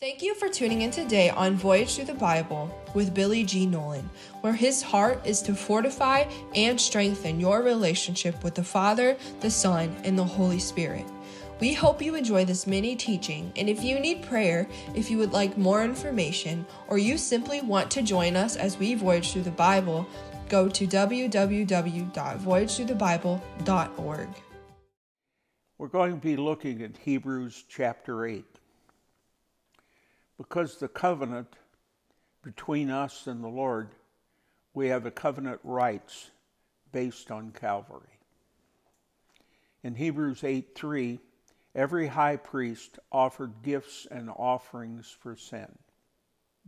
Thank you for tuning in today on Voyage Through the Bible with Billy G. Nolan, where his heart is to fortify and strengthen your relationship with the Father, the Son, and the Holy Spirit. We hope you enjoy this mini teaching, and if you need prayer, if you would like more information, or you simply want to join us as we voyage through the Bible, go to www.voyagethroughthebible.org. We're going to be looking at Hebrews chapter 8 because the covenant between us and the Lord, we have a covenant rights based on Calvary. In Hebrews 8 3, every high priest offered gifts and offerings for sin.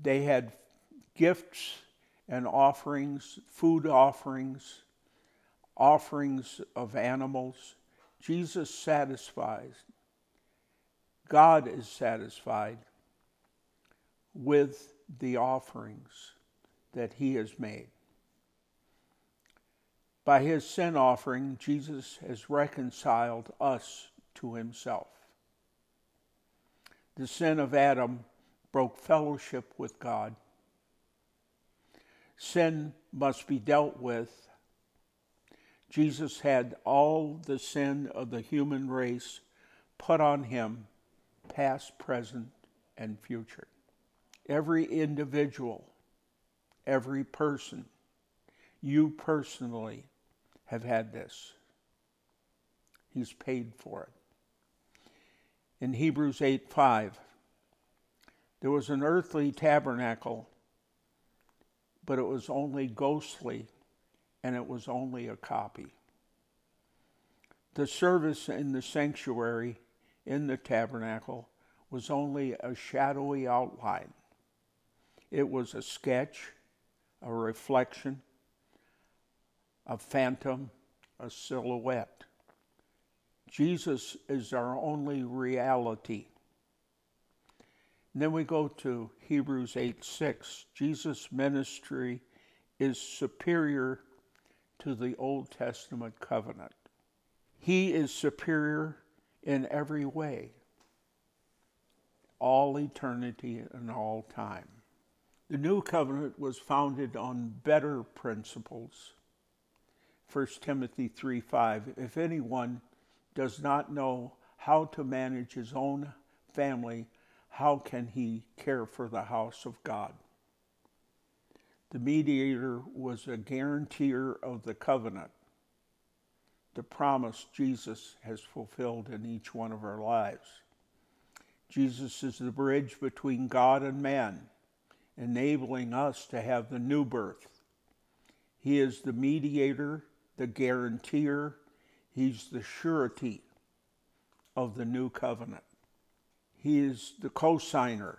They had gifts and offerings, food offerings, offerings of animals. Jesus satisfies. God is satisfied with the offerings that he has made. By his sin offering, Jesus has reconciled us to himself. The sin of Adam broke fellowship with God. Sin must be dealt with. Jesus had all the sin of the human race put on him, past, present, and future. Every individual, every person, you personally have had this. He's paid for it. In Hebrews 8 5, there was an earthly tabernacle, but it was only ghostly and it was only a copy. The service in the sanctuary in the tabernacle was only a shadowy outline it was a sketch, a reflection, a phantom, a silhouette. Jesus is our only reality. And then we go to Hebrews 8 6. Jesus' ministry is superior to the Old Testament covenant. He is superior in every way, all eternity and all time. The new covenant was founded on better principles. 1 Timothy 3 5. If anyone does not know how to manage his own family, how can he care for the house of God? The mediator was a guarantor of the covenant, the promise Jesus has fulfilled in each one of our lives. Jesus is the bridge between God and man enabling us to have the new birth. He is the mediator, the guarantor, he's the surety of the new covenant. He is the cosigner.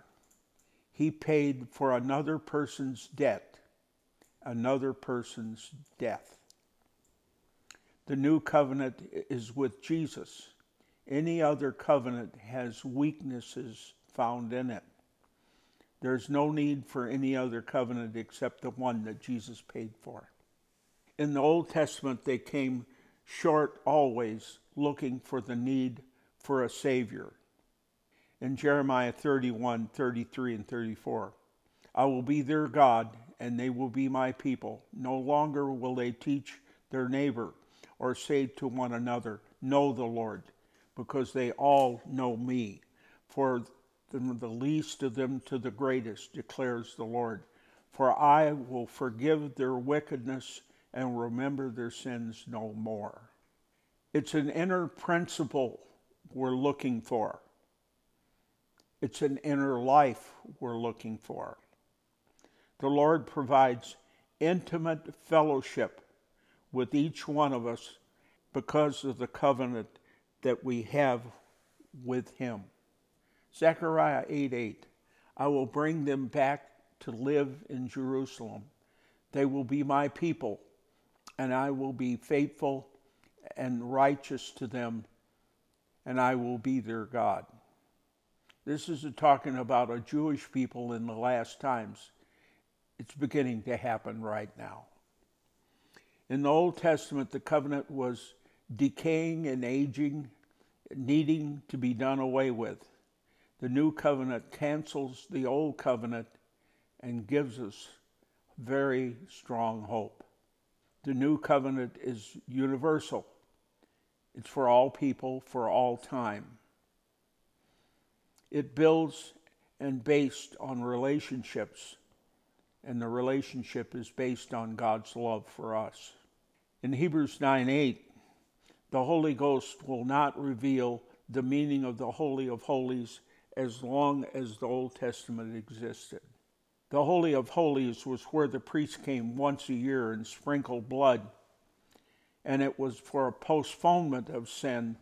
He paid for another person's debt, another person's death. The new covenant is with Jesus. Any other covenant has weaknesses found in it. There's no need for any other covenant except the one that Jesus paid for. In the Old Testament, they came short always looking for the need for a Savior. In Jeremiah 31, 33, and 34, I will be their God, and they will be my people. No longer will they teach their neighbor or say to one another, Know the Lord, because they all know me. For from the least of them to the greatest, declares the Lord. For I will forgive their wickedness and remember their sins no more. It's an inner principle we're looking for. It's an inner life we're looking for. The Lord provides intimate fellowship with each one of us because of the covenant that we have with Him. Zechariah 8 8. I will bring them back to live in Jerusalem. They will be my people, and I will be faithful and righteous to them, and I will be their God. This is talking about a Jewish people in the last times. It's beginning to happen right now. In the Old Testament, the covenant was decaying and aging, needing to be done away with. The new covenant cancels the old covenant and gives us very strong hope. The new covenant is universal. It's for all people, for all time. It builds and based on relationships, and the relationship is based on God's love for us. In Hebrews 9 8, the Holy Ghost will not reveal the meaning of the Holy of Holies as long as the Old Testament existed. The Holy of Holies was where the priest came once a year and sprinkled blood, and it was for a postponement of sin,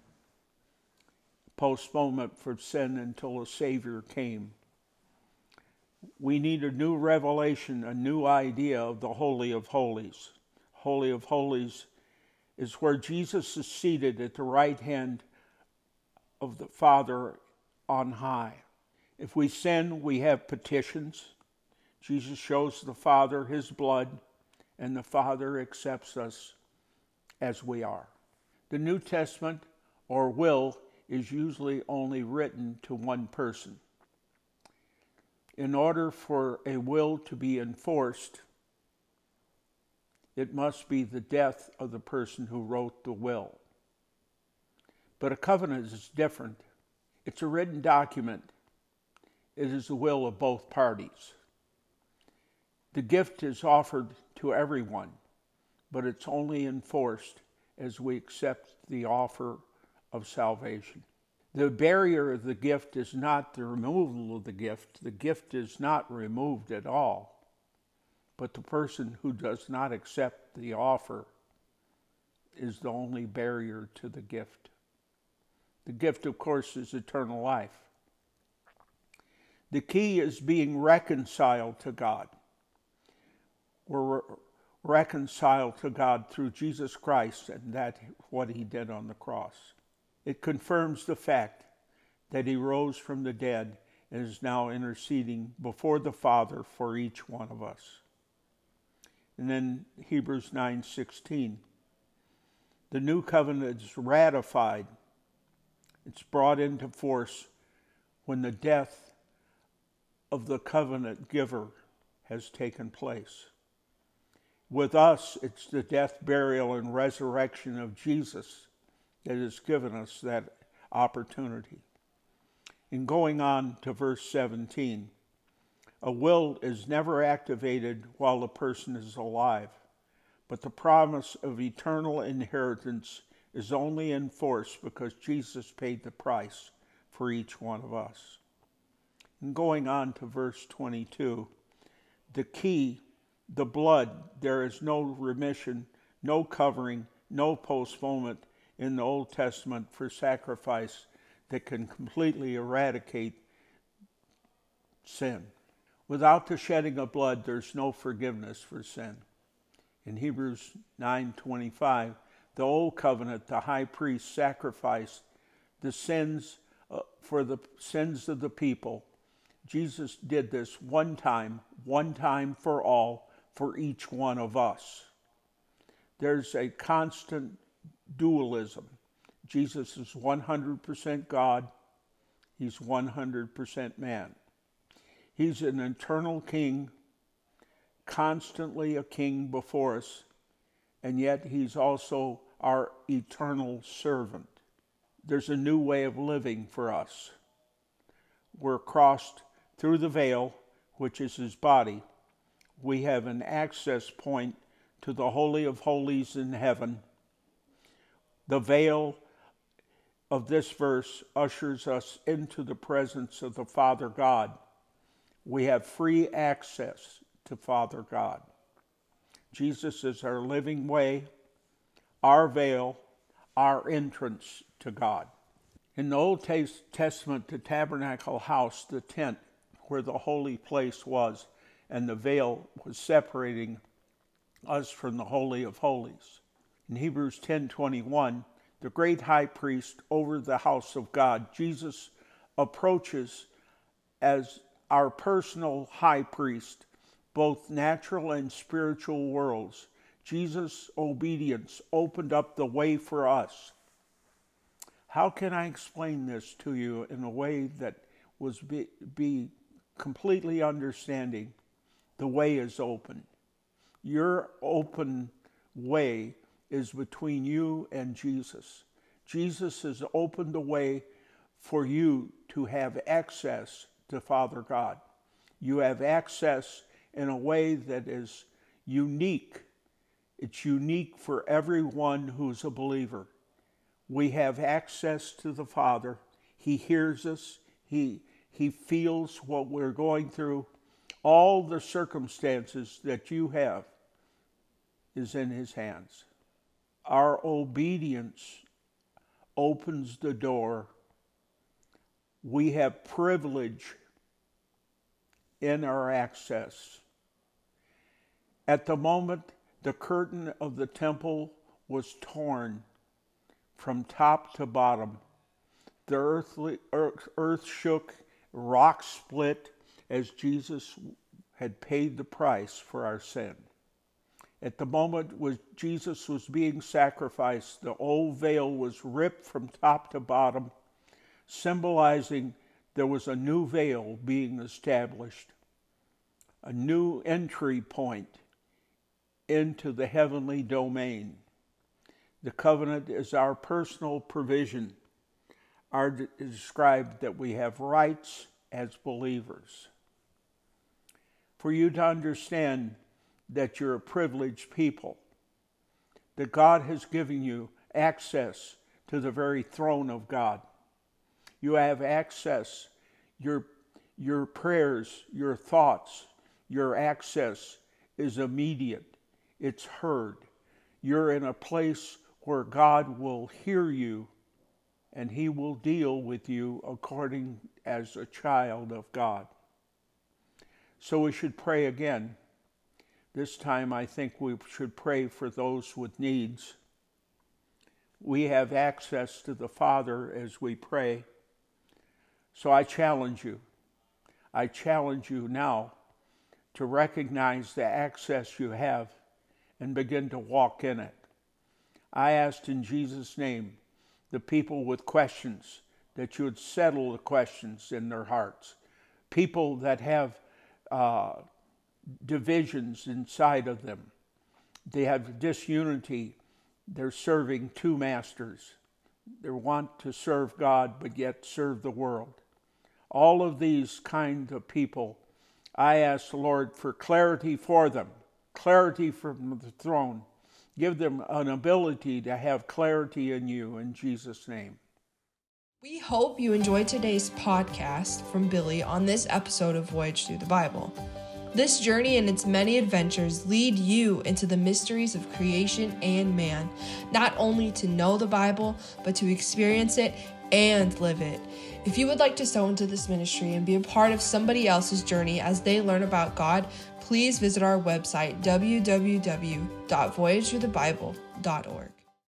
postponement for sin until a Savior came. We need a new revelation, a new idea of the Holy of Holies. Holy of Holies is where Jesus is seated at the right hand of the Father on high. If we sin, we have petitions. Jesus shows the Father his blood, and the Father accepts us as we are. The New Testament or will is usually only written to one person. In order for a will to be enforced, it must be the death of the person who wrote the will. But a covenant is different. It's a written document, it is the will of both parties. The gift is offered to everyone, but it's only enforced as we accept the offer of salvation. The barrier of the gift is not the removal of the gift, the gift is not removed at all but the person who does not accept the offer is the only barrier to the gift. The gift, of course, is eternal life. The key is being reconciled to God. We're reconciled to God through Jesus Christ and that what he did on the cross. It confirms the fact that he rose from the dead and is now interceding before the Father for each one of us and then Hebrews 9:16. The new covenant is ratified. It's brought into force when the death of the covenant giver has taken place. With us, it's the death, burial, and resurrection of Jesus that has given us that opportunity. In going on to verse 17, a will is never activated while the person is alive, but the promise of eternal inheritance is only enforced because Jesus paid the price for each one of us. And going on to verse 22, the key, the blood, there is no remission, no covering, no postponement in the Old Testament for sacrifice that can completely eradicate sin. Without the shedding of blood, there's no forgiveness for sin. In Hebrews 9:25, the old covenant, the high priest sacrificed the sins uh, for the sins of the people. Jesus did this one time, one time for all, for each one of us. There's a constant dualism. Jesus is 100% God, he's 100% man. He's an eternal king, constantly a king before us, and yet he's also our eternal servant. There's a new way of living for us. We're crossed through the veil, which is his body. We have an access point to the Holy of Holies in heaven. The veil of this verse ushers us into the presence of the Father God we have free access to Father God. Jesus is our living way, our veil, our entrance to God. In the Old Testament, the tabernacle house, the tent where the holy place was, and the veil was separating us from the holy of holies. In Hebrews 10:21, the great high priest over the house of God, Jesus approaches as our personal high priest, both natural and spiritual worlds. Jesus' obedience opened up the way for us. How can I explain this to you in a way that was be, be completely understanding the way is open. Your open way is between you and Jesus. Jesus has opened the way for you to have access to Father God. You have access in a way that is unique. It's unique for everyone who's a believer. We have access to the Father. He hears us. He, he feels what we're going through. All the circumstances that you have is in His hands. Our obedience opens the door. We have privilege in our access. At the moment the curtain of the temple was torn from top to bottom, the earthly, earth, earth shook, rocks split as Jesus had paid the price for our sin. At the moment when Jesus was being sacrificed, the old veil was ripped from top to bottom, symbolizing there was a new veil being established, a new entry point into the heavenly domain. The covenant is our personal provision. Our described that we have rights as believers. For you to understand that you're a privileged people, that God has given you access to the very throne of God. You have access, your, your prayers, your thoughts, your access is immediate, it's heard. You're in a place where God will hear you and he will deal with you according as a child of God. So we should pray again this time, I think we should pray for those with needs. We have access to the Father as we pray. So I challenge you. I challenge you now to recognize the access you have and begin to walk in it. I asked in Jesus' name the people with questions that you would settle the questions in their hearts. People that have uh, divisions inside of them. They have disunity. They're serving two masters. They want to serve God, but yet serve the world. All of these kind of people, I ask the Lord for clarity for them, clarity from the throne. Give them an ability to have clarity in you in Jesus' name. We hope you enjoyed today's podcast from Billy on this episode of Voyage Through the Bible. This journey and its many adventures lead you into the mysteries of creation and man, not only to know the Bible, but to experience it and live it. If you would like to sow into this ministry and be a part of somebody else's journey as they learn about God, please visit our website, www.voyagethroughthebible.org.